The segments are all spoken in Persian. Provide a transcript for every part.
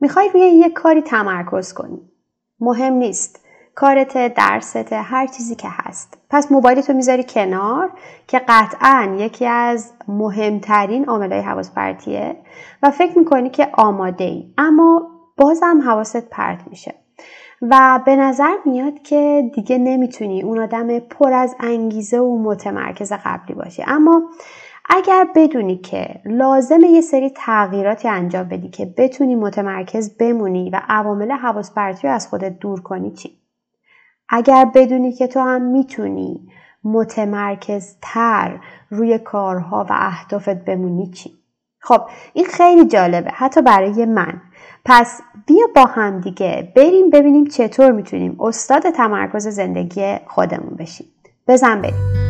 می‌خوای روی یک کاری تمرکز کنی. مهم نیست. کارت درست هر چیزی که هست. پس موبایل تو می‌ذاری کنار که قطعا یکی از مهمترین عاملهای حواس پرتیه و فکر می‌کنی که آماده ای اما بازم حواست پرت میشه. و به نظر میاد که دیگه نمی‌تونی اون آدم پر از انگیزه و متمرکز قبلی باشی. اما اگر بدونی که لازم یه سری تغییراتی انجام بدی که بتونی متمرکز بمونی و عوامل حواس پرتی رو از خودت دور کنی چی؟ اگر بدونی که تو هم می‌تونی متمرکزتر روی کارها و اهدافت بمونی چی؟ خب این خیلی جالبه حتی برای من پس بیا با هم دیگه بریم ببینیم چطور می‌تونیم استاد تمرکز زندگی خودمون بشیم بزن بریم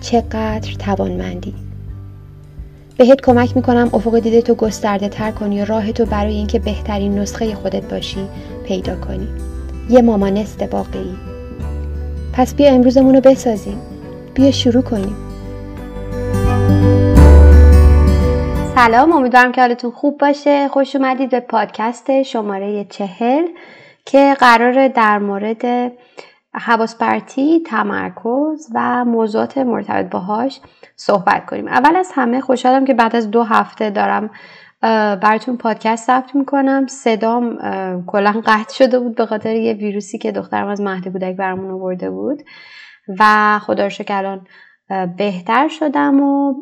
چقدر توانمندی. بهت کمک می‌کنم افق دیده تو گسترده تر کنی و راه تو برای اینکه بهترین نسخه خودت باشی پیدا کنی. یه مامانست واقعی پس بیا امروزمون رو بسازیم. بیا شروع کنیم. سلام امیدوارم که حالتون خوب باشه. خوش اومدید به پادکست شماره چهل که قرار در مورد حواس پرتی تمرکز و موضوعات مرتبط باهاش صحبت کنیم. اول از همه خوشحالم که بعد از دو هفته دارم براتون پادکست ثبت می‌کنم. صدام کلا قطع شده بود به خاطر یه ویروسی که دخترم از مهد کودک برامون آورده بود و خدا رو الان بهتر شدم و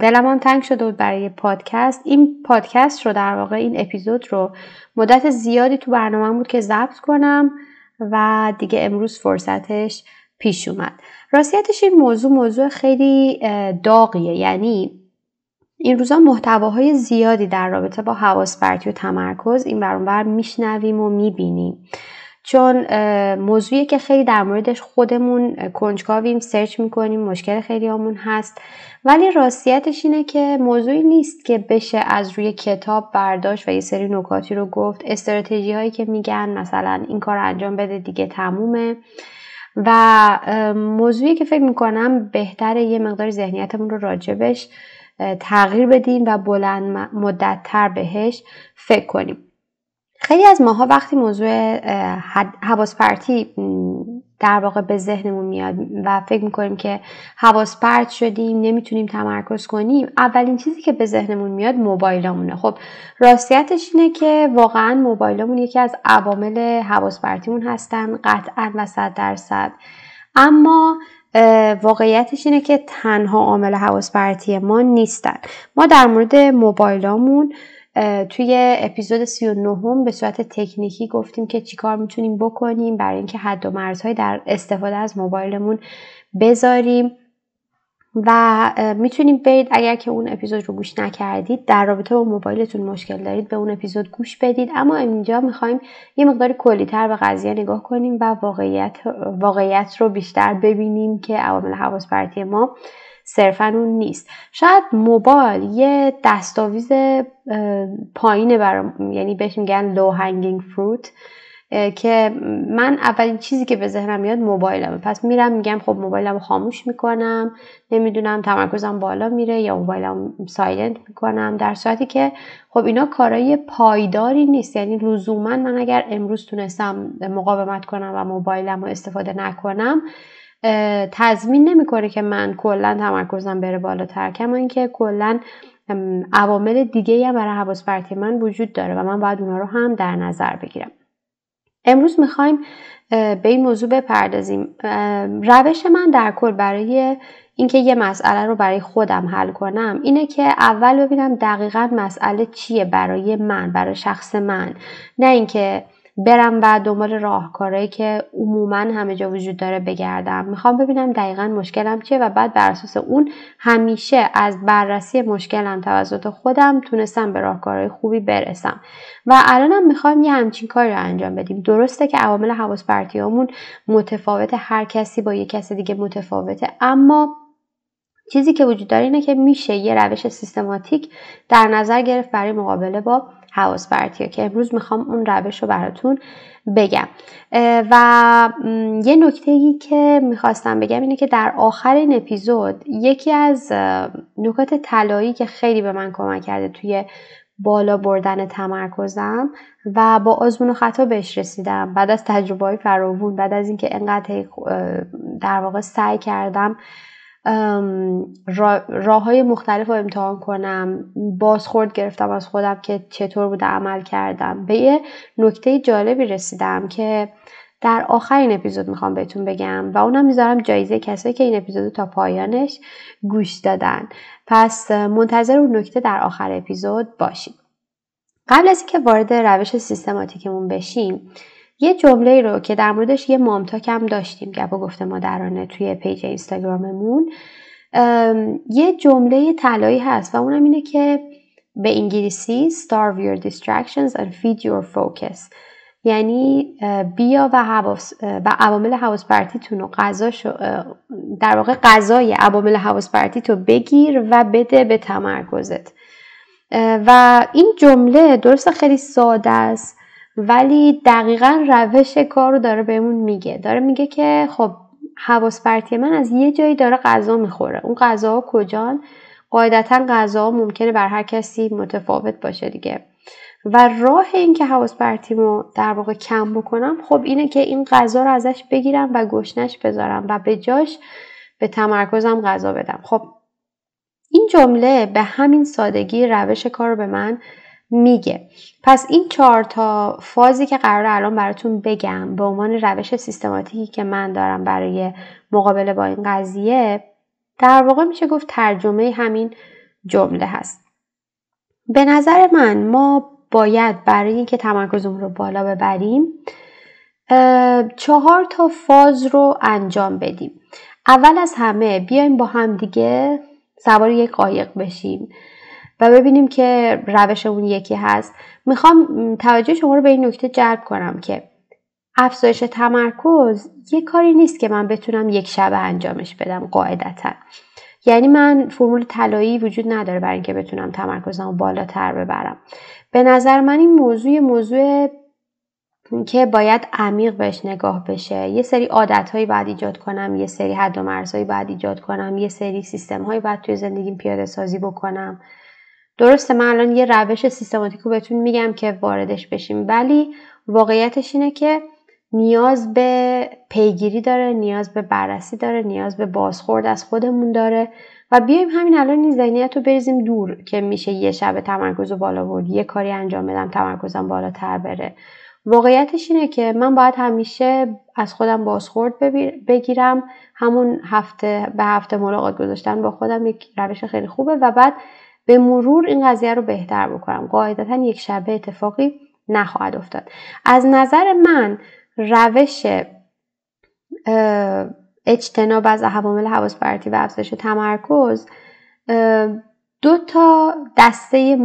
دلم هم تنگ شده بود برای پادکست. این پادکست رو در واقع این اپیزود رو مدت زیادی تو برنامه بود که ضبط کنم. و دیگه امروز فرصتش پیش اومد. راستیتش این موضوع موضوع خیلی داغیه. یعنی این روزا محتواهای زیادی در رابطه با حواس و تمرکز این برانبر میشنویم و می‌بینیم. چون موضوعی که خیلی در موردش خودمون کنجکاویم سرچ می‌کنیم مشکل خیلی همون هست. ولی راستیتش اینه که موضوعی نیست که بشه از روی کتاب برداشت و یه سری نکاتی رو گفت. استراتژی هایی که میگن مثلا این کار انجام بده دیگه تمومه. و موضوعی که فکر می‌کنم بهتره یه مقدار ذهنیتمون رو راجبش تغییر بدیم و بلند مدت تر بهش فکر کنیم. خیلی از ماها وقتی موضوع حواس پرتی در واقع به ذهنمون میاد و فکر می‌کنیم که حواس پرت شدیم نمی‌تونیم تمرکز کنیم اولین چیزی که به ذهنمون میاد موبایلامونه خب راستیتش اینه که واقعا موبایلامون یکی از عوامل حواس پرتیمون هستن قطعا و صد درصد. اما واقعیتش اینه که تنها عامل حواس پرتی ما نیستن. ما در مورد موبایلامون توی اپیزود 39 هم به صورت تکنیکی گفتیم که چیکار می‌تونیم بکنیم برای اینکه حد و مرزهای در استفاده از موبایلمون بذاریم. و می‌تونیم برید اگر که اون اپیزود رو گوش نکردید در رابطه با موبایلتون مشکل دارید به اون اپیزود گوش بدید. اما اینجا می‌خوایم یه مقدار کلیتر به قضیه نگاه کنیم و واقعیت, واقعیت رو بیشتر ببینیم که عوامل حواس پرتی ما صرفا اون نیست. شاید موبایل یه دستاویز پایینه برام یعنی بهش میگن low hanging fruit که من اولین چیزی که به ذهنم میاد موبایلمه. پس میرم میگم خب موبایلم خاموش می‌کنم نمی‌دونم تمرکزم بالا میره یا موبایلم silent می‌کنم. در صورتی که خب اینا کارای پایداری نیست. یعنی لزوما من اگر امروز تونستم مقاومت کنم و موبایلم رو استفاده نکنم تضمین نمی‌کنه که من کلا تمرکزم بره بالاتر کما اینکه کلا عوامل دیگه هم برای حواس پرتی من وجود داره و من باید اونا رو هم در نظر بگیرم. امروز می‌خوایم به این موضوع بپردازیم. روش من در کل برای اینکه یه مسئله رو برای خودم حل کنم اینه که اول ببینم دقیقا مسئله چیه برای من برای شخص من. نه اینکه برم و دنبال راهکارهایی که عموما همه جا وجود داره بگردم. می‌خوام ببینم دقیقا مشکلم چیه و بعد بر اساس اون همیشه از بررسی مشکلم توسط خودم تونستم به راهکارهای خوبی برسم. و الانم می‌خوایم یه همچین کاری رو انجام بدیم. درسته که عوامل حواس پرتیامون متفاوت هر کسی با یه کس دیگه متفاوته اما چیزی که وجود داره اینه که میشه یه روش سیستماتیک در نظر گرفت برای مقابله با حواس پرتیا که امروز می‌خوام اون روش رو براتون بگم. و یه نکته ای که می‌خواستم بگم اینه که در آخر این اپیزود یکی از نکات طلایی که خیلی به من کمک کرده توی بالا بردن تمرکزم و با آزمون و خطا بهش رسیدم بعد از تجربه های فراوون بعد از اینکه انقدر در واقع سعی کردم راه های مختلف رو امتحان کنم بازخورد گرفتم از خودم که چطور بوده عمل کردم. به یه نکته جالبی رسیدم که در آخرین اپیزود می‌خوام بهتون بگم و اونم می‌ذارم جایزه کسایی که این اپیزود تا پایانش گوش دادن. پس منتظر اون نکته در آخر اپیزود باشید. قبل از اینکه وارد روش سیستماتیکمون بشیم یه جمله رو که در موردش یه مامتاک هم داشتیم گپ و گفته مادرانه توی پیج اینستاگراممون یه جمله طلایی هست و اونم اینه که به انگلیسی starve your distractions and feed your focus. یعنی بیا و, حواس و عوامل حواس پرتیتون و غذاشو در واقع غذای عوامل حواس پرتیتو بگیر و بده به تمرکزت. و این جمله درست خیلی ساده است. ولی دقیقا روش کار رو داره بهمون میگه. داره میگه که خب حواس پرتی من از یه جایی داره غذا می‌خوره. اون غذاها کجان؟ قاعدتا غذا ممکنه بر هر کسی متفاوت باشه دیگه. و راه این که حواس پرتیمو در واقع کم بکنم خب اینه که این غذا رو ازش بگیرم و گشنش بذارم و به جاش به تمرکزم غذا بدم. خب این جمله به همین سادگی روش کار رو به من میگه. پس این چهار تا فازی که قرار الان براتون بگم به عنوان روش سیستماتیکی که من دارم برای مقابله با این قضیه در واقع میشه گفت ترجمه همین جمله هست. به نظر من ما باید برای اینکه تمرکزمون رو بالا ببریم چهار تا فاز رو انجام بدیم. اول از همه بیایم با هم دیگه سوار یک قایق بشیم. و ببینیم که روشمون یکی هست. می‌خوام توجه شما رو به این نکته جلب کنم که افزایش تمرکز یه کاری نیست که من بتونم یک شبه انجامش بدم قاعدتا. یعنی من فرمول طلایی وجود نداره برای اینکه بتونم تمرکزم بالاتر ببرم. به نظر من این موضوع موضوع که باید عمیق بهش نگاه بشه. یه سری عادت هایی باید ایجاد کنم یه سری حد و مرزهایی باید ایجاد کنم یه سری سیستم هایی باید توی زندگیم پیاده سازی بکنم. درسته من الان یه روش سیستماتیک رو بهتون میگم که واردش بشیم ولی واقعیتش اینه که نیاز به پیگیری داره نیاز به بررسی داره نیاز به بازخورد از خودمون داره و بیایم همین الان این ذهنیت رو بریزیم دور که میشه یه شب تمرکز رو بالا برد یه کاری انجام بدم تمرکزم بالاتر بره. واقعیتش اینه که من باید همیشه از خودم بازخورد بگیرم همون هفته به هفته ملاقات گذاشتن با خودم یک روش خیلی خوبه و بعد به مرور این قضیه رو بهتر بکنم. قاعدتا یک شبه اتفاقی نخواهد افتاد. از نظر من روش اجتناب از عوامل حواس پرتی و افزایش تمرکز دو تا دسته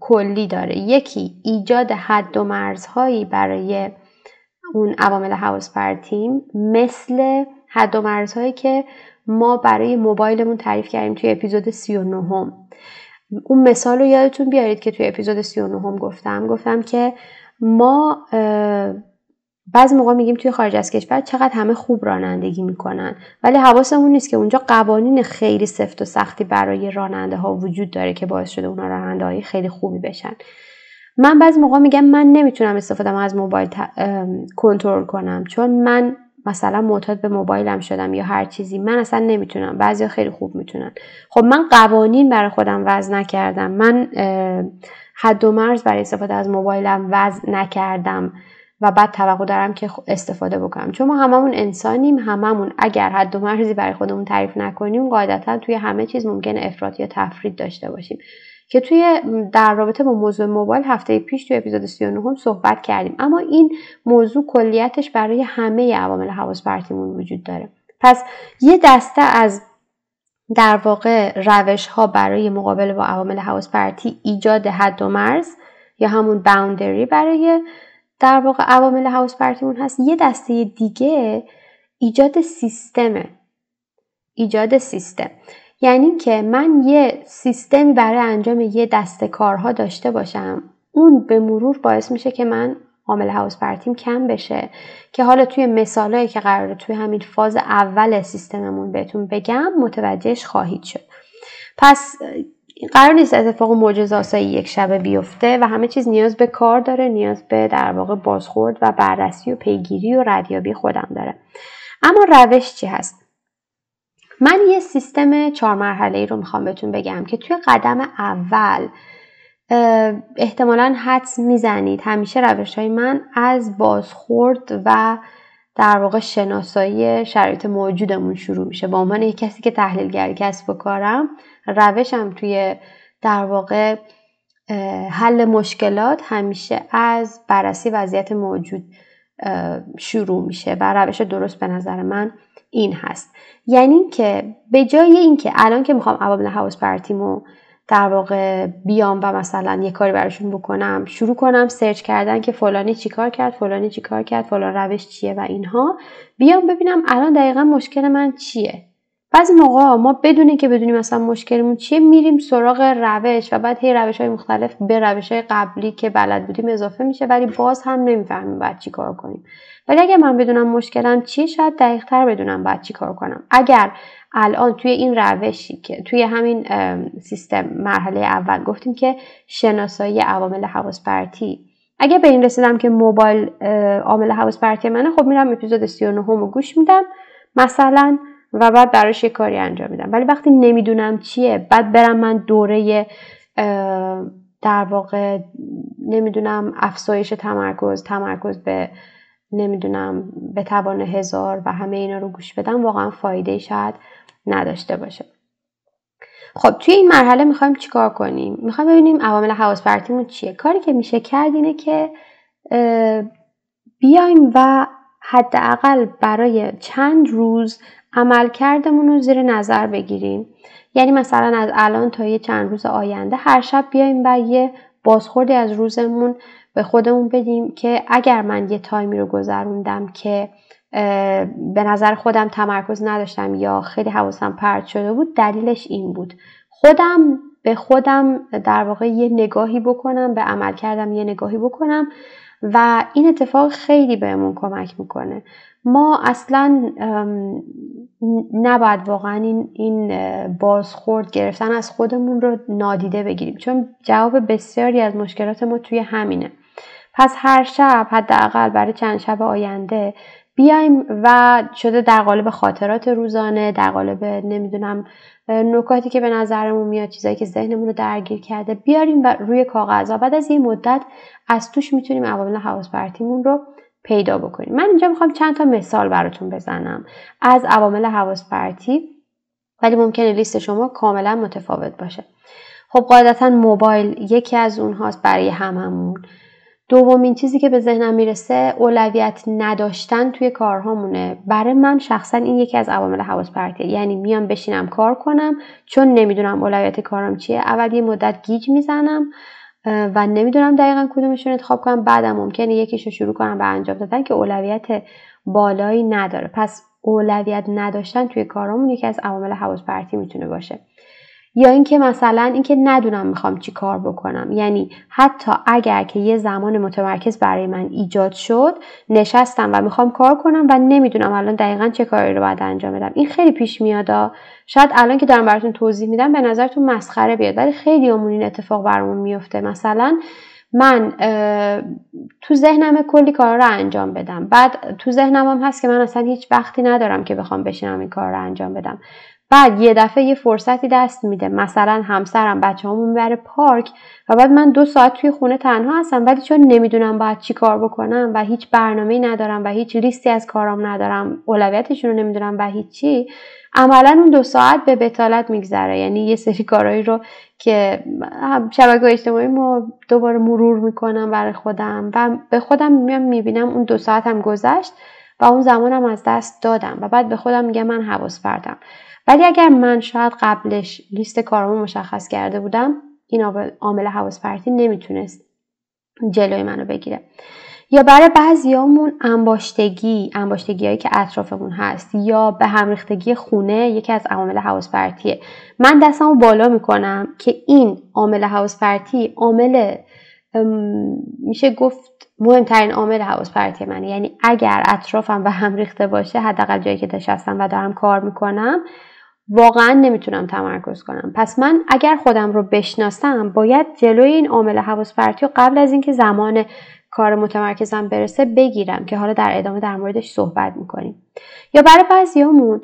کلی داره. یکی ایجاد حد و مرزهایی برای اون عوامل حواس پرتیم مثل حد و مرزهایی که ما برای موبایلمون تعریف کردیم توی اپیزود 39 هم. اون مثال رو یادتون بیارید که توی اپیزود 39 هم گفتم. گفتم که ما بعضی موقع میگیم توی خارج از کشور چقدر همه خوب رانندگی می‌کنن ولی حواسمون نیست که اونجا قوانین خیلی سفت و سختی برای راننده ها وجود داره که باعث شده اونا راننده های خیلی خوبی بشن. من بعضی موقع میگم من نمی‌تونم استفاده از موبایل کنترل کنم چون من مثلا معتاد به موبایلم شدم یا هر چیزی من اصلا نمی‌تونم. بعضیا خیلی خوب می‌تونن. خب من قوانین برای خودم وضع نکردم. من حد و مرز برای استفاده از موبایلم وضع نکردم و بعد توقع دارم که استفاده بکنم. چون ما هممون انسانیم هممون اگر حد و مرزی برای خودمون تعریف نکنیم قاعدتا توی همه چیز ممکنه افراط یا تفرید داشته باشیم. که توی در رابطه با موضوع موبایل هفته پیش توی اپیزود 39 هم صحبت کردیم. اما این موضوع کلیتش برای همه عوامل حواس پرتیمون وجود داره. پس یه دسته از در واقع روش ها برای مقابله با عوامل حواس پرتی ایجاد حد و مرز یا همون باوندری برای در واقع عوامل حواس پرتیمون هست. یه دسته دیگه ایجاد سیستمه. ایجاد سیستم. یعنی که من یه سیستمی برای انجام یه دسته کارها داشته باشم اون به مرور باعث میشه که من عامل حواس پرتیم کم بشه. که حالا توی مثالهایی که قراره توی همین فاز اول سیستممون بهتون بگم متوجهش خواهید شد. پس قرار نیست اتفاق معجزه‌آسایی یک شبه بیفته و همه چیز نیاز به کار داره نیاز به در واقع بازخورد و بررسی و پیگیری و ردیابی خودم داره. اما روش چی هست؟ من یه سیستم چهار مرحله ای رو می‌خوام بهتون بگم که توی قدم اول احتمالا حدس می‌زنید همیشه روش های من از بازخورد و در واقع شناسایی شرایط موجودمون شروع میشه. با عنوان یک کسی که تحلیلگر کسب و کارم روشم توی در واقع حل مشکلات همیشه از بررسی وضعیت موجود شروع میشه و روش درست به نظر من این هست. یعنی که به جای اینکه الان که می‌خوام عوامل حواس پرتیمو در واقع بیام و مثلا یه کاری براشون بکنم شروع کنم سرچ کردن که فلانی چیکار کرد فلانی چیکار کرد فلان روش چیه و اینها بیام ببینم الان دقیقا مشکل من چیه. بعضی موقع ما بدونیم که بدونیم مثلا مشکلمون چیه میریم سراغ روش و بعد هی روش های مختلف به روش های قبلی که بلد بودیم اضافه میشه ولی باز هم نمی‌فهمیم باید چی کار کنیم. ولی اگر من بدونم مشکلم چیه شاید دقیق تر بدونم باید چی کار کنم. اگر الان توی این روشی که توی همین سیستم مرحله اول گفتیم که شناسایی عوامل حواس پرتی اگر به این رسیدم که موبایل عامل حواس پرتی منه خب میرم اپیزود 39 رو گوش میدم. مثلا و بعد براش یه کاری انجام میدم. ولی وقتی نمی‌دونم چیه بعد برم من دوره در واقع نمی‌دونم افزایش تمرکز تمرکز به نمی‌دونم به توان هزار و همه اینا رو گوش بدم واقعا فایده شاید نداشته باشه. خب توی این مرحله می‌خوایم چیکار کنیم؟ می‌خوایم ببینیم عوامل حواس پرتیمون چیه. کاری که میشه کرد اینه که بیایم و حداقل برای چند روز عملکردمون رو زیر نظر بگیریم. یعنی مثلا از الان تا یه چند روز آینده هر شب بیایم و یه بازخوردی از روزمون به خودمون بدیم که اگر من یه تایمی رو گذروندم که به نظر خودم تمرکز نداشتم یا خیلی حواسم پرت شده بود دلیلش این بود. خودم به خودم در واقع یه نگاهی بکنم به عمل کردم یه نگاهی بکنم و این اتفاق خیلی بهمون کمک می‌کنه. ما اصلا نباید واقعا این, این بازخورد گرفتن از خودمون رو نادیده بگیریم. چون جواب بسیاری از مشکلات ما توی همینه. پس هر شب حداقل برای چند شب آینده بیایم و شده در قالب خاطرات روزانه در قالب نمی‌دونم نکاتی که به نظرمون میاد چیزایی که ذهنمون رو درگیر کرده بیاریم و روی کاغذ بعد از یه مدت از توش می‌تونیم عوامل حواس پرتیمون رو پیدا بکنیم. من اینجا می‌خوام چند تا مثال براتون بزنم از عوامل حواس پرتی ولی ممکنه لیست شما کاملا متفاوت باشه. خب قاعدتا موبایل یکی از اونهاست برای هممون. دومین چیزی که به ذهنم می‌رسه اولویت نداشتن توی کارهامونه. برای من شخصا این یکی از عوامل حواس پرتیه. یعنی میام بشینم کار کنم چون نمی‌دونم اولویت کارم چیه. اول یه مدت گیج می‌زنم و نمی‌دونم دقیقا کدومشون انتخاب کنم. بعدم ممکنه یکیش رو شروع کنم به انجام دادن که اولویت بالایی نداره. پس اولویت نداشتن توی کارامون یکی از عوامل حواس پرتی می‌تونه باشه. یا اینکه مثلا اینکه ندونم می‌خوام چی کار بکنم. یعنی حتی اگر که یه زمان متمرکز برای من ایجاد شد نشستم و می‌خوام کار کنم و نمی‌دونم الان دقیقا چه کاری رو باید انجام بدم. این خیلی پیش میاد شاید الان که دارم براتون توضیح میدم به نظرتون مسخره بیاد ولی خیلی همون این اتفاق برامون میفته. مثلا من تو ذهنم کلی کار رو انجام بدم. بعد تو ذهنم هم هست که من اصلا هیچ وقتی ندارم که بخوام بشینم این کار رو انجام بدم. بعد یه دفعه یه فرصتی دست میده. مثلا همسرم بچه همون می‌بره پارک و بعد من دو ساعت توی خونه تنها هستم. ولی چون نمی‌دونم باید چی کار بکنم و هیچ برنامه ندارم و هیچ لیستی از کارام ندارم اولویتشون رو نمی‌دونم و هیچی عملا اون دو ساعت به بتالت میگذره. یعنی یه سری کارهایی رو که شبکه اجتماعی ما دوباره مرور می‌کنم برای خودم و به خودم میام می‌بینم اون دو ساعت هم گذشت و اون زمانم از دست دادم و بعد به خودم میگم من حواس پردم ولی اگر من شاید قبلش لیست کارامو مشخص کرده بودم این عامل حواس پرتی نمی‌تونست جلوی منو بگیره. یا برای بعضیامون انباشتگی انباشتگی هایی که اطرافمون هست یا به همریختگی خونه یکی از عوامل حواس پرتیه. من دستمو بالا می‌کنم که این عامل حواس پرتی عامل میشه گفت مهمترین عامل حواس پرتی منه. یعنی اگر اطرافم به هم ریخته باشه حداقل جایی که نشستم و دارم کار می‌کنم واقعا نمی‌تونم تمرکز کنم. پس من اگر خودم رو بشناسم باید جلوی این عامل حواس پرتی و قبل از اینکه زمان کار متمرکزم برسه بگیرم که حالا در ادامه در موردش صحبت می‌کنیم. یا برای بعضیامون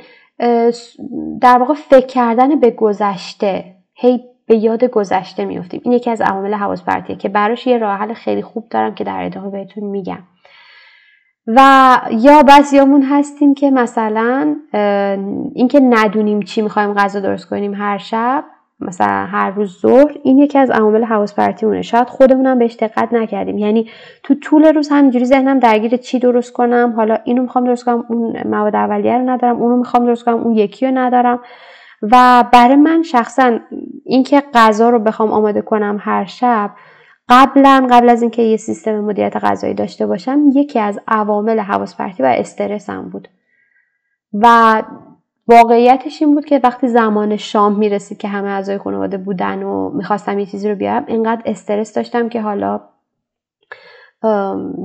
در واقع فکر کردن به گذشته هی به یاد گذشته میفتیم این یکی از عوامل حواس پرتیه که براش یه راه حل خیلی خوب دارم که در ادامه بهتون میگم. و یا بعضیامون هستیم که مثلا اینکه ندونیم چی می‌خوایم غذا درست کنیم هر شب مثلا هر روز ظهر این یکی از عوامل حواس پرتیمونه شاید خودمونم بهش دقت نکردیم. یعنی تو طول روز همینجوری ذهنم درگیر چی درست کنم حالا اینو می‌خوام درست کنم اون مواد اولیه رو ندارم اونو می‌خوام درست کنم اون یکی رو ندارم. و برای من شخصا اینکه غذا رو بخوام آماده کنم هر شب قبلا قبل از اینکه یه سیستم مدیریت غذایی داشته باشم یکی از عوامل حواس پرتی و استرسم بود. و واقعیتش این بود که وقتی زمان شام می‌رسید که همه اعضای خانواده بودن و می‌خواستم یه چیزی رو بیارم اینقدر استرس داشتم که حالا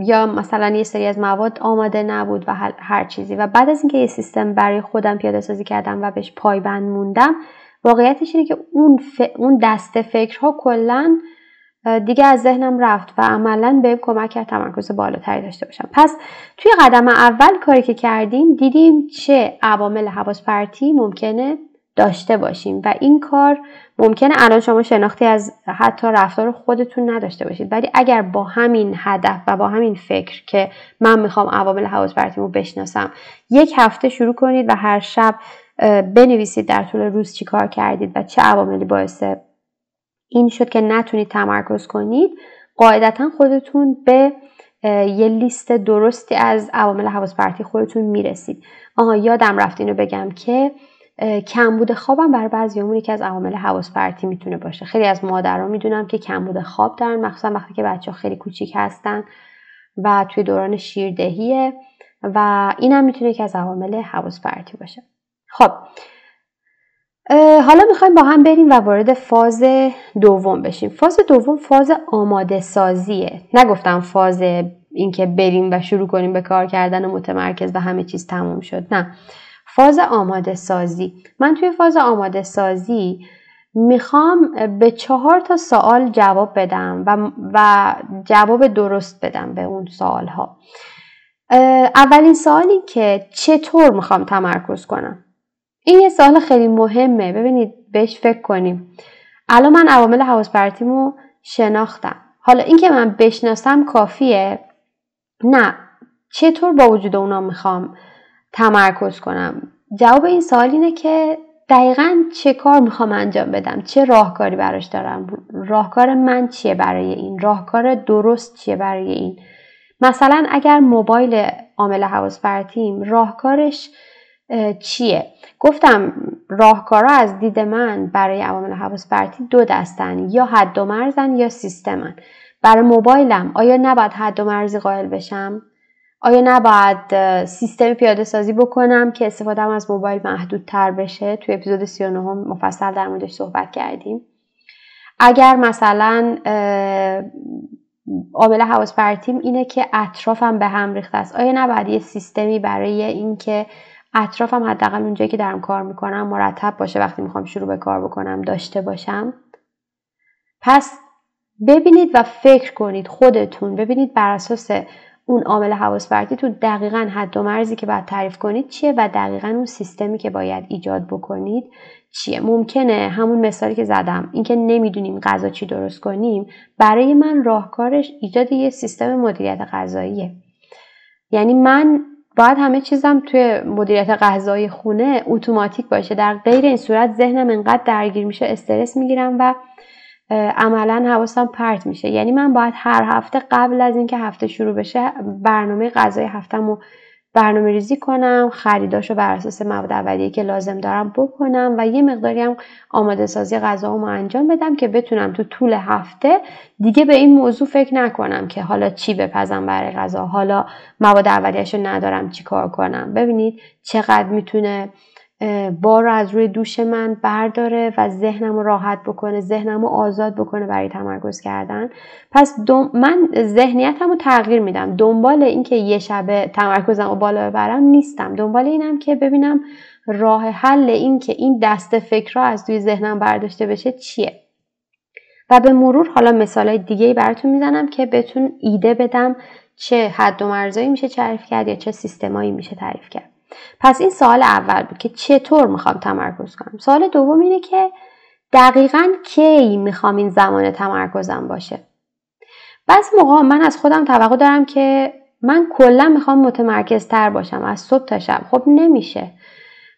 یا مثلا یه سری از مواد آماده نبود و هر چیزی. و بعد از اینکه یه سیستم برای خودم پیاده سازی کردم و بهش پایبند موندم واقعیتش اینه که اون, اون دست فکرها کلا دیگه از ذهنم رفت و عملا به کمک کرد تمرکز بالاتری داشته باشم. پس توی قدم اول کاری که کردیم دیدیم چه عوامل حواس پرتی ممکنه داشته باشیم و این کار ممکنه الان شما شناختی از حتی رفتار خودتون نداشته باشید. ولی اگر با همین هدف و با همین فکر که من می‌خوام عوامل حواس پرتیمو بشناسم یک هفته شروع کنید و هر شب بنویسید در طول روز چی کار کردید و چه عواملی باعث این شد که نتونید تمرکز کنید قاعدتا خودتون به یه لیست درستی از عوامل حواس پرتی خودتون می‌رسید. آها یادم رفت اینو بگم که کمبود خوابم برای بعضیامون یکی از عوامل حواس پرتی می‌تونه باشه. خیلی از مادرها می‌دونم که کمبود خواب دارن مخصوصا وقتی که بچه ها خیلی کوچیک هستن و توی دوران شیردهیه و اینم می‌تونه یکی از عوامل حواس پرتی باشه. خب حالا می‌خوایم با هم بریم و وارد فاز دوم بشیم. فاز دوم فاز آماده سازیه نگفتم فاز اینکه بریم و شروع کنیم به کار کردن و متمرکز و همه چیز تموم شد. نه. فاز آماده سازی. من توی فاز آماده سازی می‌خوام به چهار تا سوال جواب بدم و, و جواب درست بدم به اون سوال ها اولین سوالی که چطور می‌خوام تمرکز کنم؟ این یه سوال خیلی مهمه. ببینید بهش فکر کنیم. الان من عوامل حواس پرتیمو شناختم. حالا اینکه من بشناسم کافیه؟ نه. چطور با وجود اونا می‌خوام تمرکز کنم. جواب این سوال اینه که دقیقا چه کار می‌خوام انجام بدم؟ چه راهکاری براش دارم؟ راهکار من چیه برای این؟ راهکار درست چیه برای این؟ مثلا اگر موبایل عامل حواس پرتیم راهکارش چیه؟ گفتم راهکارا از دید من برای عوامل حواس پرتی دو دستن یا حد و مرزن یا سیستمن. برای موبایلم آیا نباید حد و مرزی قائل بشم؟ آیا نباید سیستم پیاده سازی بکنم که استفاده از موبایل محدودتر بشه؟ توی اپیزود 39 مفصل در موردش صحبت کردیم. اگر مثلا عامل حواس پرتیم اینه که اطرافم به هم ریخته است آیا نباید یه سیستمی برای اینکه اطرافم حداقل اونجایی که دارم کار می‌کنم مرتب باشه وقتی می‌خوام شروع به کار بکنم داشته باشم؟ پس ببینید و فکر کنید خودتون ببینید بر اساس اون عامل حواس تو دقیقا حد و مرزی که باید تعریف کنید چیه و دقیقا اون سیستمی که باید ایجاد بکنید چیه. ممکنه همون مثالی که زدم اینکه نمی‌دونیم غذا چی درست کنیم برای من راهکارش ایجاد یه سیستم مدیریت غذاییه. یعنی من باید همه چیزم توی مدیریت غذایی خونه اتوماتیک باشه. در غیر این صورت ذهنم انقدر درگیر میشه استرس می‌گیرم و عملا حواسم پرت میشه. یعنی من باید هر هفته قبل از اینکه هفته شروع بشه برنامه غذای هفتم رو برنامه ریزی کنم خریداشو بر اساس مواد اولیه که لازم دارم بکنم و یه مقداری هم آماده سازی غذامو انجام بدم که بتونم تو طول هفته دیگه به این موضوع فکر نکنم که حالا چی بپزم برای غذا حالا مواد اولیهشو ندارم چی کار کنم. ببینید چقدر می‌تونه بار رو از روی دوش من برداره و ذهنم رو راحت بکنه ذهنم رو آزاد بکنه برای تمرکز کردن. پس من ذهنیتم رو تغییر میدم. دنبال اینکه یه شبه تمرکزم رو بالا ببرم نیستم. دنبال اینم که ببینم راه حل اینکه این دست فکر را از توی ذهنم برداشته بشه چیه. و به مرور حالا مثال دیگه براتون می‌زنم که بتون ایده بدم چه حد و مرزایی میشه تعریف کرد یا چه سیستمایی میشه تعریف کرد. پس این سوال اول بود که چطور می‌خوام تمرکز کنم؟ سوال دوم اینه که دقیقا کی می‌خوام این زمان تمرکزم باشه؟ بعض موقع من از خودم توقع دارم که من کلا می‌خوام متمرکز تر باشم از صبح تا شب. خب نمیشه.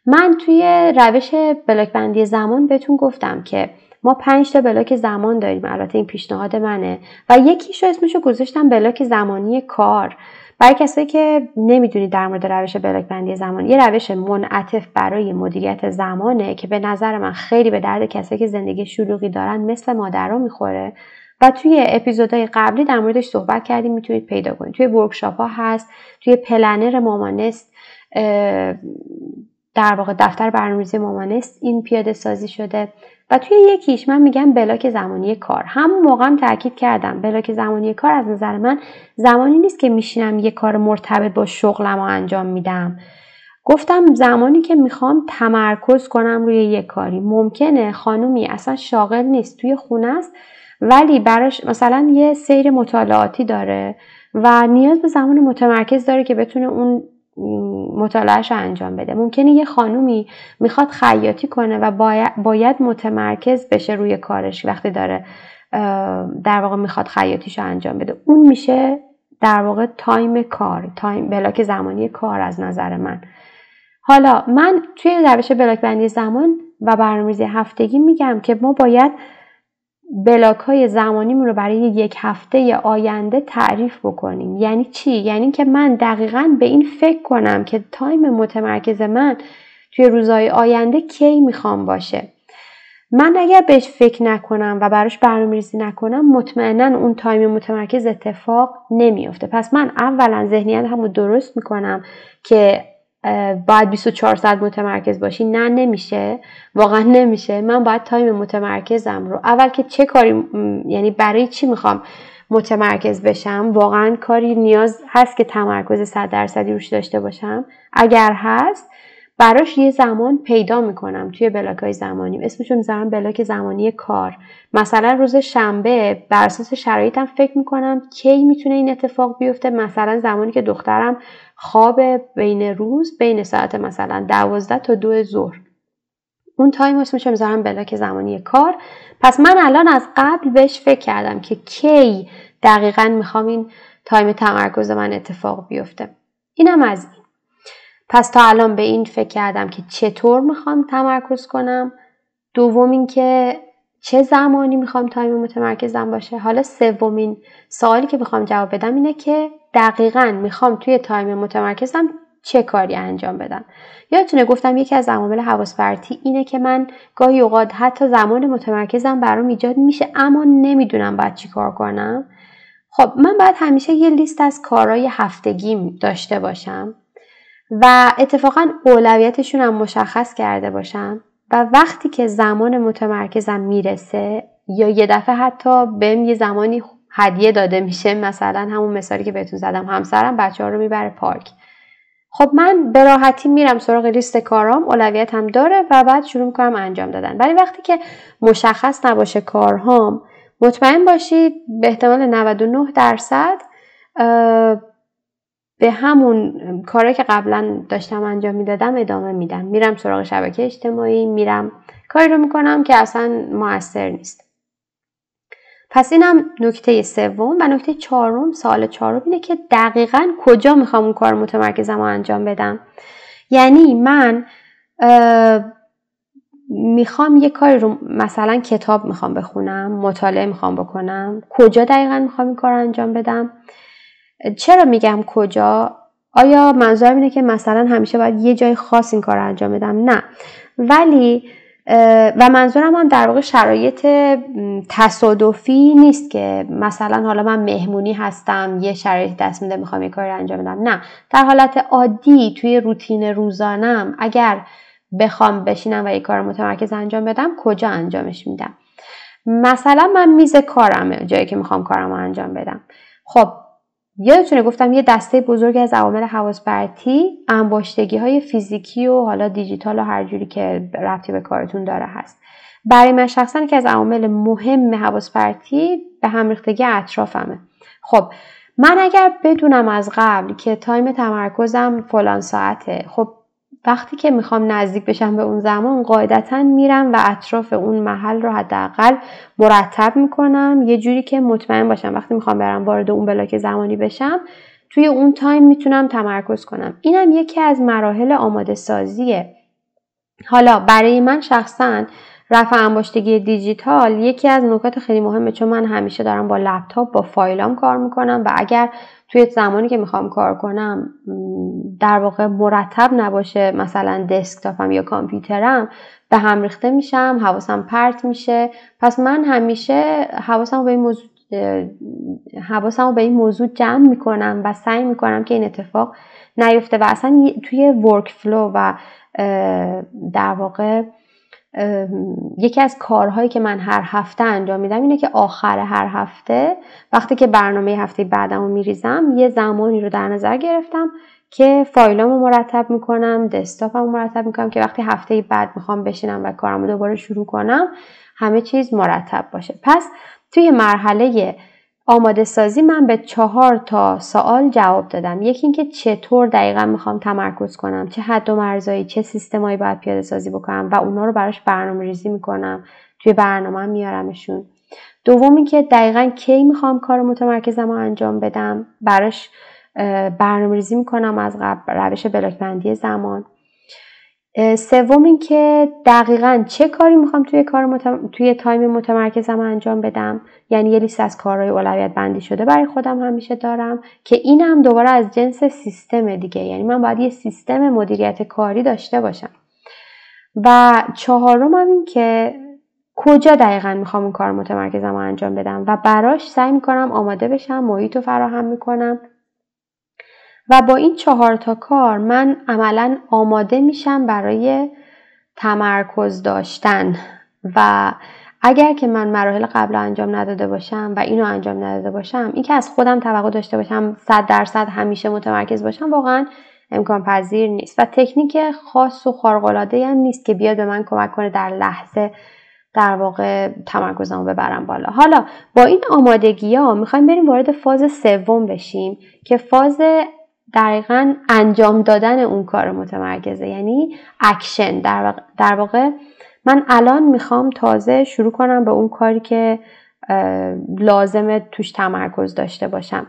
من توی روش بلاک بندی زمان بهتون گفتم که ما پنج تا بلاک زمان داریم البته این پیشنهاد منه. و یکیشو اسمشو گذاشتم بلاک زمانی کار. برای کسایی که نمی‌دونید در مورد روش بلاک بندی زمان یه روش منعطف برای مدیریت زمانه که به نظر من خیلی به درد کسایی که زندگی شلوغی دارن مثل مادرها می‌خوره. و توی اپیزودهای قبلی در موردش صحبت کردیم می‌تونید پیدا کنید. توی workshop ها هست توی planner مامانست در واقع دفتر برنامه‌ریزی مامانست این پیاده سازی شده. و توی یکیش من میگم block زمانی کار. هم تاکید کردم block زمانی کار از نظر من زمانی نیست که میشینم یه کار مرتبط با شغلم رو انجام میدم. گفتم زمانی که می‌خوام تمرکز کنم روی یه کاری. ممکنه خانومی اصلا شاغل نیست توی خونه است ولی براش مثلا یه سیر مطالعاتی داره و نیاز به زمان متمرکز داره که بتونه اون مطالعهش رو انجام بده. ممکنه یه خانومی می‌خواد خیاطی کنه و باید, باید متمرکز بشه روی کارش وقتی داره در واقع می‌خواد خیاطیش رو انجام بده. اون میشه در واقع time کار time block زمانی کار از نظر من. حالا من توی روش block بندی زمان و برنامه‌ریزی هفتگی میگم که ما باید block های زمانیمون رو برای یک هفته آینده تعریف بکنیم. یعنی چی؟ یعنی که من دقیقا به این فکر کنم که time متمرکز من توی روزهای آینده کی می‌خوام باشه. من اگر بهش فکر نکنم و براش برنامه ریزی نکنم مطمئنا اون time متمرکز اتفاق نمیافته. پس من اولا ذهنیتمو درست می‌کنم که باید 24 ساعت متمرکز باشی. نه نمیشه. واقعا نمیشه. من باید time متمرکزم رو. اول که چه کاری یعنی برای چی می‌خوام متمرکز بشم؟ واقعا کاری نیاز هست که تمرکز 100 درصدی روش داشته باشم. اگر هست براش یه زمان پیدا می‌کنم توی block های زمانی. اسمشون می‌ذارم block زمانی کار. مثلا روز شنبه بر اساس شرایطم فکر می‌کنم کی می‌تونه این اتفاق بیفته. مثلا زمانی که دخترم خواب بین روز بین ساعت مثلا دوازده تا دو ظهر. اون time اسمش می‌ذارم block زمانی کار. پس من الان از قبل بهش فکر کردم که کی دقیقا می‌خوام این time تمرکز من اتفاق بیفته. اینم از این. پس تا الان به این فکر کردم که چطور می‌خوام تمرکز کنم. دوم اینکه چه زمانی می‌خوام time متمرکزم باشه. حالا سومین سوالی که می‌خوام جواب بدم اینه که دقیقا می‌خوام توی تایم متمرکزم چه کاری انجام بدم. یادتونه گفتم یکی از عوامل حواس اینه که من گاهی اوقات حتی زمان متمرکزم برام ایجاد میشه اما نمی‌دونم باید چی کار کنم. خب من باید همیشه یه لیست از کارهای هفتگی داشته باشم. و اتفاقا اولویتشون هم مشخص کرده باشم و وقتی که زمان متمرکزم می‌رسه یا یه دفعه حتی بهم یه زمانی هدیه داده میشه مثلا همون مثالی که بهتون زدم همسرم بچه ها رو می‌بره پارک. خب من به راحتی میرم سراغ لیست کارام اولویت هم داره و بعد شروع می‌کنم انجام دادن. ولی وقتی که مشخص نباشه کارهام مطمئن باشید به احتمال 99 درصد به همون کاری که قبلا داشتم انجام می‌دادم ادامه میدم. میرم سراغ شبکه اجتماعی میرم. کاری رو می‌کنم که اصلا موثر نیست. پس اینم نکته سوم و نکته چهارم سال چهارم اینه که دقیقا کجا می‌خوام اون کار متمرکزم رو انجام بدم؟ یعنی من می‌خوام یه کاری رو مثلا کتاب می‌خوام بخونم مطالعه می‌خوام بکنم. کجا دقیقا می‌خوام این کار رو انجام بدم؟ چرا میگم کجا؟ آیا منظورم اینه که مثلا همیشه باید یه جای خاص این کار انجام بدم؟ نه. ولی و منظورم هم در واقع شرایط تصادفی نیست که مثلا حالا من مهمونی هستم یه شرایط دست میده می‌خوام یه کاری انجام بدم. نه. در حالت عادی توی روتین روزانم اگر بخوام بشینم و یه کار متمرکز انجام بدم کجا انجامش میدم؟ مثلا من میز کارمه جایی که می‌خوام کارم رو انجام بدم. خب یادتونه گفتم یه دسته بزرگ از عوامل حواس پرتی انباشتگی های فیزیکی و حالا دیجیتال و هر جوری که ربطی به کارتون داره هست. برای من شخصا که از عوامل مهم حواس پرتی به هم ریختگی اطرافمه. خب من اگر بدونم از قبل که time تمرکزم فلان ساعته خب وقتی که می‌خوام نزدیک بشم به اون زمان قاعدتا میرم و اطراف اون محل رو حداقل مرتب می‌کنم. یه جوری که مطمئن باشم وقتی می‌خوام برم وارد اون block زمانی بشم توی اون time می‌تونم تمرکز کنم. اینم یکی از مراحل آماده سازیه حالا برای من شخصا رفع انباشتگی دیجیتال یکی از نکات خیلی مهمه چون من همیشه دارم با لپتاپ با فایلام کار می‌کنم و اگر توی زمانی که می‌خوام کار کنم در واقع مرتب نباشه مثلا دسکتاپم یا کامپیوترم به هم ریخته میشم حواسم پرت میشه. پس من همیشه حواسم به این موضوع حواسم به این موضوع جمع می‌کنم و سعی می‌کنم که این اتفاق نیفته و اصلا توی ورک فلو و در واقع یکی از کارهایی که من هر هفته انجام میدم اینه که آخر هر هفته وقتی که برنامه هفته بعدم رو میریزم یه زمانی رو در نظر گرفتم که فایلامو مرتب می‌کنم دسکتاپمو مرتب می‌کنم که وقتی هفته بعد می‌خوام بشینم و کارمو دوباره شروع کنم همه چیز مرتب باشه. پس توی مرحله آماده سازی من به چهار تا سوال جواب دادم. یکی اینکه چطور دقیقا می‌خوام تمرکز کنم چه حد و مرزایی چه سیستمایی باید پیاده سازی بکنم و اونا رو براش برنامه ریزی می‌کنم توی برنامه میارمشون. دوم اینکه دقیقا کی می‌خوام کار متمرکزم رو انجام بدم براش برنامه ریزی می‌کنم از قبل روش بلاک زمان. سوم اینکه دقیقا چه کاری می‌خوام توی کار توی تایم متمرکزم انجام بدم؟ یعنی یه لیست از کارهای اولویت بندی شده برای خودم همیشه دارم که اینم دوباره از جنس سیستم دیگه. یعنی من باید یه سیستم مدیریت کاری داشته باشم. و چهارم هم این که کجا دقیقا می‌خوام اون کار متمرکزم انجام بدم؟ و براش سعی می‌کنم آماده بشم محیط رو فراهم می‌کنم. و با این چهار تا کار من عملا آماده میشم برای تمرکز داشتن. و اگر که من مراحل قبل انجام نداده باشم و اینو انجام نداده باشم این که از خودم توقع داشته باشم صد درصد همیشه متمرکز باشم واقعا امکان پذیر نیست. و تکنیک خاص و خارق‌العاده هم نیست که بیاد به من کمک کنه در لحظه در واقع تمرکزم رو ببرم بالا. حالا با این آمادگی ها می‌خوایم بریم وارد فاز سوم بشیم که فاز دقیقا انجام دادن اون کار متمرکزه. یعنی اکشن در در واقع من الان می‌خوام تازه شروع کنم به اون کاری که لازمه توش تمرکز داشته باشم.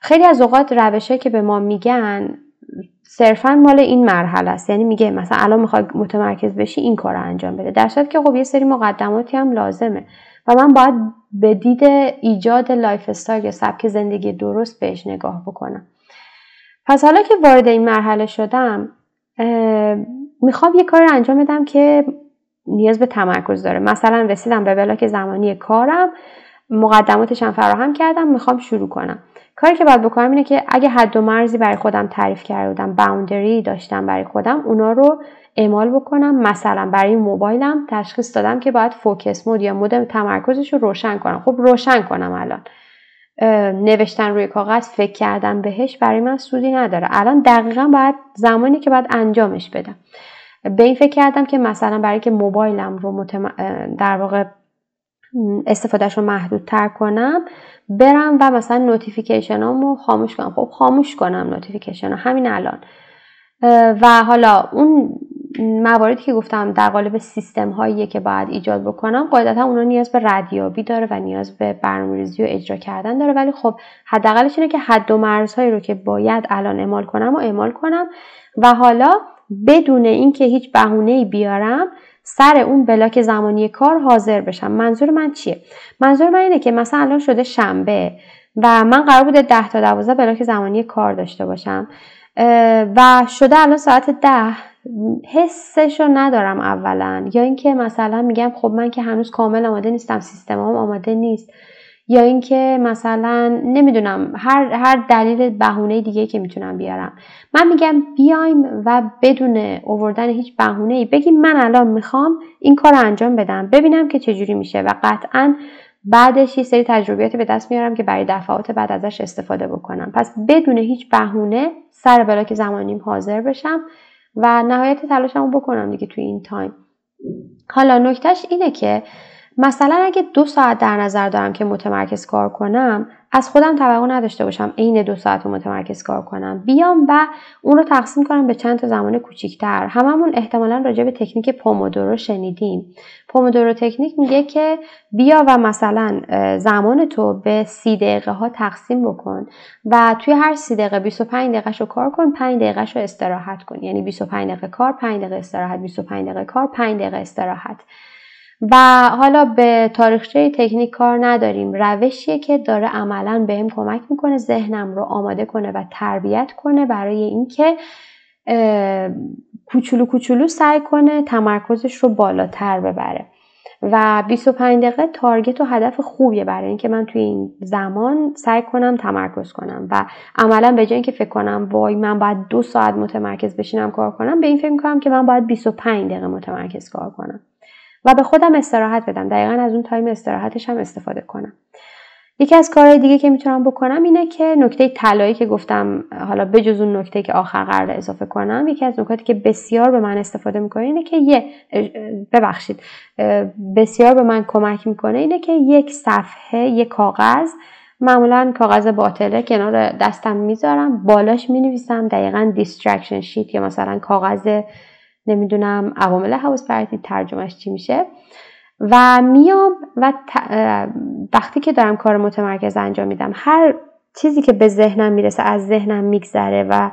خیلی از اوقات روشهایی که به ما میگن صرفا مال این مرحله است. یعنی میگه مثلا الان می‌خوای متمرکز بشی این کار رو انجام بده. در که خب یه سری مقدماتی هم لازمه و من باید به دید ایجاد lifestyle یا سبک زندگی درست بهش نگاه بکنم. پس حالا که وارد این مرحله شدم می‌خوام یه کار انجام بدم که نیاز به تمرکز داره. مثلا رسیدم به block زمانی کارم مقدماتش هم فراهم کردم می‌خوام شروع کنم. کاری که باید بکنم اینه که اگه حد و مرزی برای خودم تعریف کرده بودم boundary داشتم برای خودم اونا رو اعمال بکنم. مثلا برای موبایلم تشخیص دادم که باید focus mode یا mode تمرکزش رو روشن کنم. خب روشن کنم الان. نوشتن روی کاغذ فکر کردن بهش برای من سودی نداره. الان دقیقا باید زمانی که باید انجامش بدم. به این فکر کردم که مثلا برای که موبایلم رو متم... در واقع استفادهش رو محدودتر کنم برم و مثلا notification رو خاموش کنم. خب خاموش کنم notification همین الان. و حالا اون مواردی که گفتم در قالب سیستم هاییه که باید ایجاد بکنم قاعدتا اونا نیاز به ردیابی داره و نیاز به برنامه‌ریزی و اجرا کردن داره. ولی خب حداقلش اینه که حد و مرزهایی رو که باید الان اعمال کنم و اعمال کنم. و حالا بدون اینکه هیچ بهونه بیارم سر اون بلاک زمانی کار حاضر بشم. منظور من چیه؟ منظور من اینه که مثلا الان شده شنبه و من قرار بوده 10 تا 12 بلاک زمانی کار داشته باشم. و شده الان ساعت ده. حسش رو ندارم اولا. یا اینکه مثلا میگم خب من که هنوز کامل آماده نیستم سیستمم آماده نیست. یا اینکه مثلا نمی‌دونم هر هر دلیل بهونه دیگه که می‌تونم بیارم. من میگم بیایم و بدون اووردن هیچ بهونه ای بگیم من الان می‌خوام این کار رو انجام بدم. ببینم که چجوری میشه و قطعا بعدش یه سری تجربیات به دست میارم که برای دفعات بعد ازش استفاده بکنم. پس بدون هیچ بهونه سر بلاک زمانیم حاضر بشم و نهایت تلاشمو بکنم دیگه توی این تایم. حالا نکتهش اینه که مثلا اگه دو ساعت در نظر دارم که متمرکز کار کنم از خودم توقع نداشته باشم عین دو ساعت رو متمرکز کار کنم. بیام و اون رو تقسیم کنم به چند تا زمان کوچیکتر. هممون احتمالا راجع به تکنیک پومودورو شنیدیم. پومودورو تکنیک میگه که بیا و مثلا زمان تو به سی دقیقه ها تقسیم بکن و توی هر سی دقیقه 25 دقیقه رو کار کن 5 دقیقه رو استراحت کن. یعنی 25 دقیقه کار 5 دقیقه استراحت. 25 دقیقه کار 5 دقیقه استراحت. و حالا به تاریخچه تکنیک کار نداریم. روشیه که داره عملا بهم کمک می‌کنه ذهنم رو آماده کنه و تربیت کنه برای اینکه کوچولو کوچولو سعی کنه تمرکزش رو بالاتر ببره. و 25 دقیقه تارگت و هدف خوبیه برای اینکه من توی این زمان سعی کنم تمرکز کنم. و عملا به جای اینکه فکر کنم وای من باید دو ساعت متمرکز بشینم کار کنم به این فکر کنم که من باید 25 دقیقه متمرکز کار کنم. و به خودم استراحت بدم. دقیقا از اون time استراحتش هم استفاده کنم. یکی از کارهای دیگه که می‌تونم بکنم اینه که نکته طلایی که گفتم حالا بجز اون نکته که آخر قرار اضافه کنم یکی از نکاتی که بسیار به من استفاده می‌کنه اینه که یه ببخشید بسیار به من کمک می‌کنه اینه که یک صفحه یک کاغذ معمولا کاغذ باطله کنار دستم می‌ذارم بالاش می‌نویسم دقیقا distraction sheet یا مثلا کاغذ نمی‌دونم عوامل حواس پرتی ترجمهش چی میشه. و میام و وقتی که دارم کار متمرکز انجام میدم هر چیزی که به ذهنم می‌رسه از ذهنم میگذره و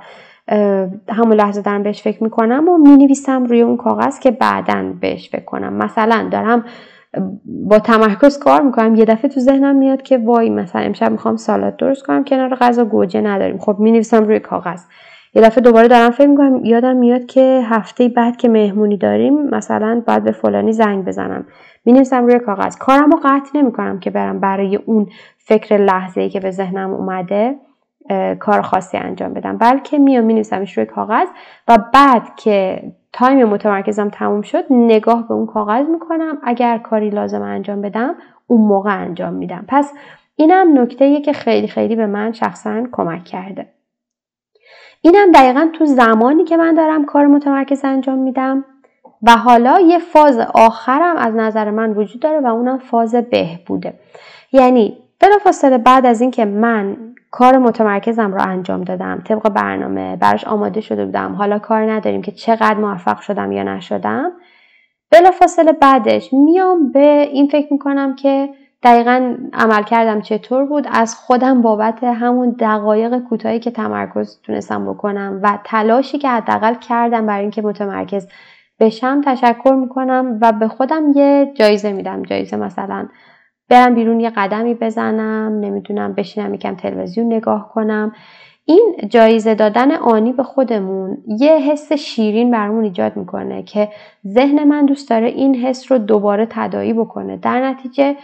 همون لحظه دارم بهش فکر می‌کنم و می‌نویسم روی اون کاغذ که بعدا بهش فکر کنم. مثلا دارم با تمرکز کار می‌کنم یه دفعه تو ذهنم میاد که وای مثلا امشب می‌خوام سالاد درست کنم کنار غذا گوجه نداریم. خب می‌نویسم روی کاغذ. یه دفعه دوباره دارم فکر می‌کنم یادم میاد که هفته بعد که مهمونی داریم مثلا باید به فلانی زنگ بزنم. می‌نویسم روی کاغذ. کارم رو قطع نمی‌کنم که برم برای اون فکر لحظه ای که به ذهنم اومده کار خاصی انجام بدم. بلکه میام مینویسمش روی کاغذ و بعد که time متمرکزم تموم شد نگاه به اون کاغذ می‌کنم. اگر کاری لازم انجام بدم اون موقع انجام میدم. پس اینم نکته که خیلی خیلی به من شخصا کمک کرده. اینم دقیقا تو زمانی که من دارم کار متمرکز انجام میدم و حالا یه فاز آخرم از نظر من وجود داره و اونم فاز بهبوده. یعنی بلافاصله بعد از اینکه من کار متمرکزم رو انجام دادم طبق برنامه براش آماده شده بودم حالا کار نداریم که چقدر موفق شدم یا نشدم بلافاصله بعدش میام به این فکر می‌کنم که دقیقا عمل کردم چطور بود؟ از خودم بابت همون دقایق کوتاهی که تمرکز تونستم بکنم و تلاشی که حداقل کردم برای اینکه متمرکز بشم تشکر می‌کنم و به خودم یه جایزه میدم. جایزه مثلا برم بیرون یه قدمی بزنم نمی‌دونم بشینم یکم تلویزیون نگاه کنم. این جایزه دادن آنی به خودمون یه حس شیرین برامون ایجاد می‌کنه که ذهن من دوست داره این حس رو دوباره تدایی بکنه. در نتیجه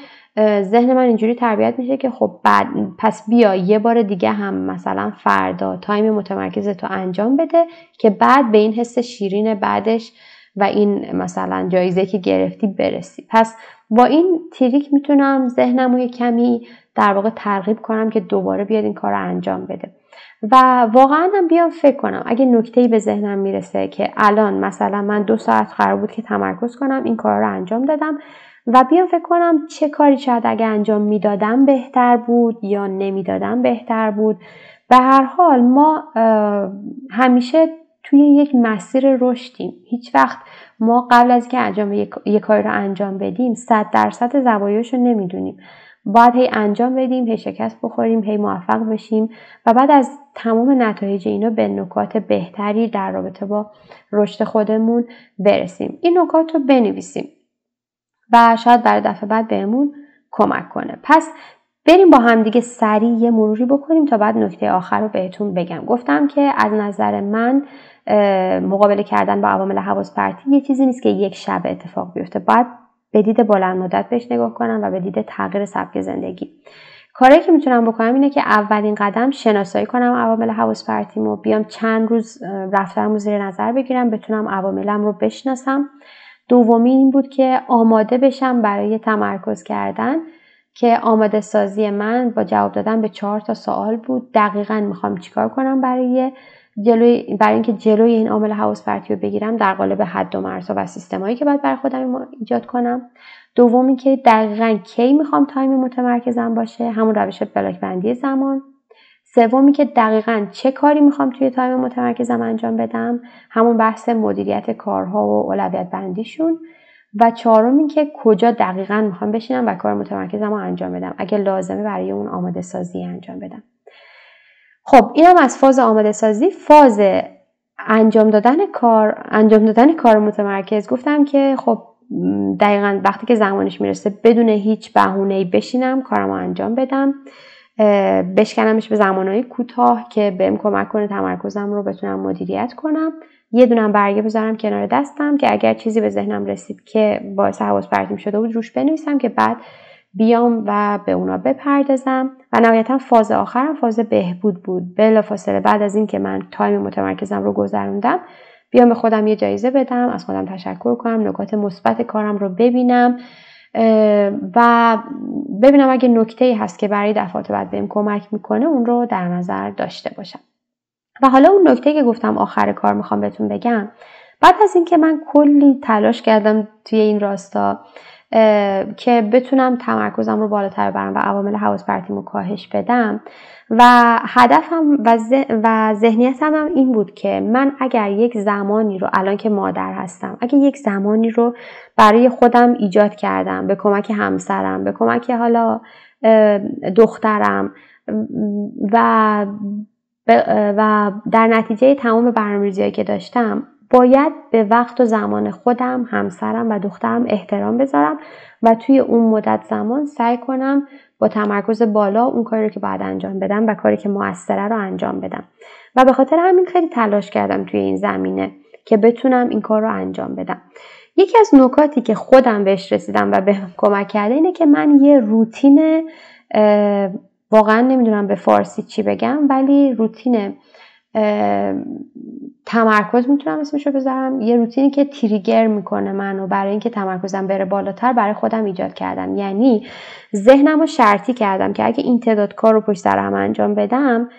ذهن من اینجوری تربیت میشه که خب بعد پس بیا یه بار دیگه هم مثلا فردا تایم متمرکز تو انجام بده که بعد به این حس شیرین بعدش و این مثلا جایزه که گرفتی برسی. پس با این تریک می‌تونم ذهنم رو کمی در واقع ترغیب کنم که دوباره بیاد این کار رو انجام بده. و واقعا هم بیام فکر کنم اگه نکته به ذهنم می‌رسه که الان مثلا من دو ساعت قرار بود که تمرکز کنم این کار رو انجام دادم و بیام فکر کنم چه کاری شاید اگه انجام می‌دادم بهتر بود یا نمی‌دادم بهتر بود. به هر حال ما همیشه توی یک مسیر رشدیم. هیچ وقت ما قبل از که انجام یک کاری رو انجام بدیم صد درصد زوایاش رو نمی‌دونیم. باید هی انجام بدیم هی شکست بخوریم هی موفق بشیم و بعد از تمام نتایج اینو به نکات بهتری در رابطه با رشد خودمون برسیم. این نکات رو بنویسیم. و شاید برای دفعه بعد بهمون کمک کنه. پس بریم با همدیگه سریع یه مروری بکنیم تا بعد نکته آخر رو بهتون بگم. گفتم که از نظر من مقابله کردن با عوامل حواس پرتی یه چیزی نیست که یک شب اتفاق بیفته. باید به دید بلند مدت بهش نگاه کنم و به دید تغییر سبک زندگی. کاری که می‌تونم بکنم اینه که اولین قدم شناسایی کنم عوامل حواس پرتیمو بیام چند روز رفتارمو زیر نظر بگیرم بتونم عواملم رو بشناسم. دومی این بود که آماده بشم برای تمرکز کردن که آماده سازی من با جواب دادن به چهار تا سوال بود. دقیقا می‌خوام چیکار کنم برای جلوی برای اینکه جلوی این عامل حواس پرتی رو بگیرم در قالب حد و مرزها و سیستمایی که باید برای خودم ایجاد کنم. دومی که دقیقا کی می‌خوام time متمرکزم باشه؟ همون روش block بندی زمان. سومی که دقیقا چه کاری می‌خوام توی time متمرکزم انجام بدم؟ همون بحث مدیریت کارها و اولویت بندیشون. و چهارم که کجا دقیقا می‌خوام بشینم و کار متمرکزم رو انجام بدم اگه لازمه برای اون آماده سازی انجام بدم. خب اینم از فاز آماده سازی فاز انجام دادن کار انجام دادن کار متمرکز. گفتم که خب دقیقا وقتی که زمانش می‌رسه بدون هیچ بهونه بشینم کارم انجام بدم. بشکنمش به زمانهای کوتاه که بهم کمک کنه تمرکزم رو بتونم مدیریت کنم. یه دونم برگه بذارم کنار دستم که اگر چیزی به ذهنم رسید که باعث حواس پرتیم شده بود روش بنویسم که بعد بیام و به اونا بپردازم. و نهایتا فاز آخرم فاز بهبود بود. بلافاصله بعد از اینکه من تایم متمرکزم رو گذروندم بیام به خودم یه جایزه بدم از خودم تشکر کنم نکات مثبت کارم رو ببینم. و ببینم اگه نکته ای هست که برای دفعات بعد بهم کمک می‌کنه اون رو در نظر داشته باشم. و حالا اون نکته که گفتم آخر کار می‌خوام بهتون بگم بعد از اینکه من کلی تلاش کردم توی این راستا که بتونم تمرکزم رو بالاتر برم و عوامل حواس پرتیمو کاهش بدم. و هدفم و, و ذهنیتم هم این بود که من اگر یک زمانی رو الان که مادر هستم اگر یک زمانی رو برای خودم ایجاد کردم به کمک همسرم به کمک حالا دخترم و و در نتیجه تمام برنامه‌ریزی‌هایی که داشتم باید به وقت و زمان خودم همسرم و دخترم احترام بذارم و توی اون مدت زمان سعی کنم با تمرکز بالا اون کاری رو که باید انجام بدم و کاری که موثره رو انجام بدم. و به خاطر همین خیلی تلاش کردم توی این زمینه که بتونم این کار رو انجام بدم. یکی از نکاتی که خودم بهش رسیدم و به کمک کرده اینه که من یه روتین واقعا نمی‌دونم به فارسی چی بگم ولی روتین تمرکز می‌تونم اسمشو بذارم. یه روتینی که تریگر می‌کنه منو برای اینکه تمرکزم بره بالاتر برای خودم ایجاد کردم. یعنی ذهنم رو شرطی کردم که اگه این تعداد کار رو پشت سر هم انجام بدم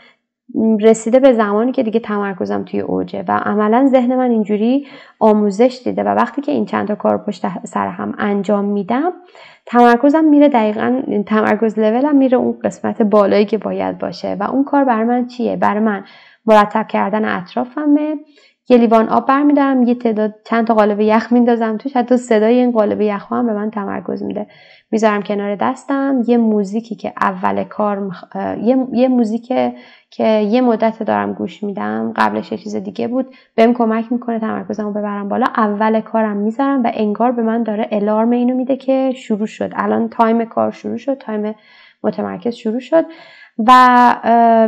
رسیده به زمانی که دیگه تمرکزم توی اوجه و عملا ذهن من اینجوری آموزش دیده و وقتی که این چند تا کار پشت سر هم انجام میدم تمرکزم میره دقیقا تمرکز لولم میره اون قسمت بالایی که باید باشه و اون کار برای من چیه؟ برای من مرتب کردن اطرافمه. یه لیوان آب برمیدارم یه تعداد چند تا قالب یخ میندازم توش حتی صدای این قالب یخ هم به من تمرکز میده. می‌ذارم کنار دستم یه موزیکی که اول کار یه... یه موزیک که یه مدت دارم گوش میدم قبلش یه چیز دیگه بود بهم کمک می‌کنه تمرکزمو ببرم بالا. اول کارم می‌ذارم و انگار به من داره الارم اینو میده که شروع شد. الان time کار شروع شد time متمرکز شروع شد. و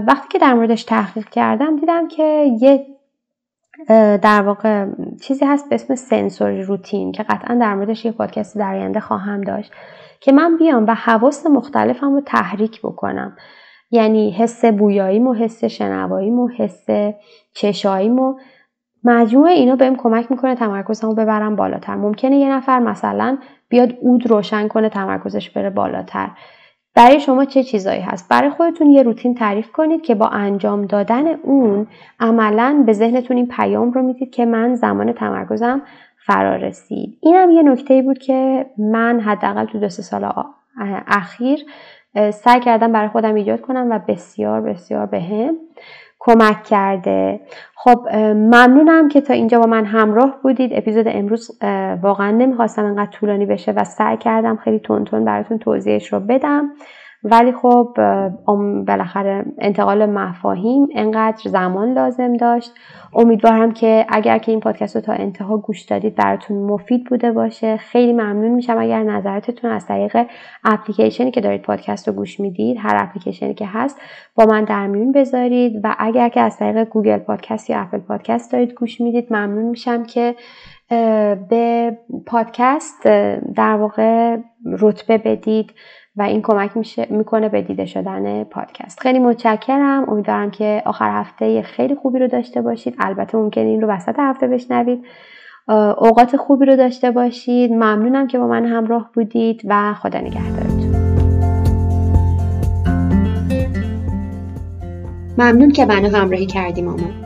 وقتی که در موردش تحقیق کردم دیدم که یه در واقع چیزی هست به اسم سنسوری روتین که قطعا در موردش یه پادکست در آینده خواهم داشت که من بیام و حواس مختلفم رو تحریک بکنم. یعنی حس بویاییمو حس شنواییمو حس چشاییمو مجموع اینا بهم کمک می‌کنه تمرکزمو ببرم بالاتر. ممکنه یه نفر مثلا بیاد اود روشن کنه تمرکزش بره بالاتر. برای شما چه چیزایی هست؟ برای خودتون یه روتین تعریف کنید که با انجام دادن اون عملا به ذهنتون این پیام رو می‌دید که من زمان تمرکزم فرا رسید. اینم یه نکته بود که من حداقل تو دو سه سال اخیر سعی کردم برای خودم ایجاد کنم و بسیار بسیار به هم کمک کرده. خب ممنونم که تا اینجا با من همراه بودید. اپیزود امروز واقعا نمی‌خواستم انقدر طولانی بشه و سعی کردم خیلی تند براتون توضیحش رو بدم. ولی خب بالاخره انتقال مفاهیم انقدر زمان لازم داشت. امیدوارم که اگر که این پادکست رو تا انتها گوش دادید براتون مفید بوده باشه. خیلی ممنون میشم اگر نظراتتون از طریق اپلیکیشنی که دارید پادکست رو گوش می‌دید هر اپلیکیشنی که هست با من در میون بذارید. و اگر که از طریق گوگل پادکست یا اپل پادکست دارید گوش می‌دید ممنون میشم که به پادکست در واقع رتبه بدید. و این کمک می‌کنه به دیده شدن پادکست. خیلی متشکرم. امیدوارم که آخر هفته خیلی خوبی رو داشته باشید. البته ممکن این رو وسط هفته بشنوید. اوقات خوبی رو داشته باشید. ممنونم که با من همراه بودید و خدا نگهدارتون. ممنون که منو همراهی کردی مامان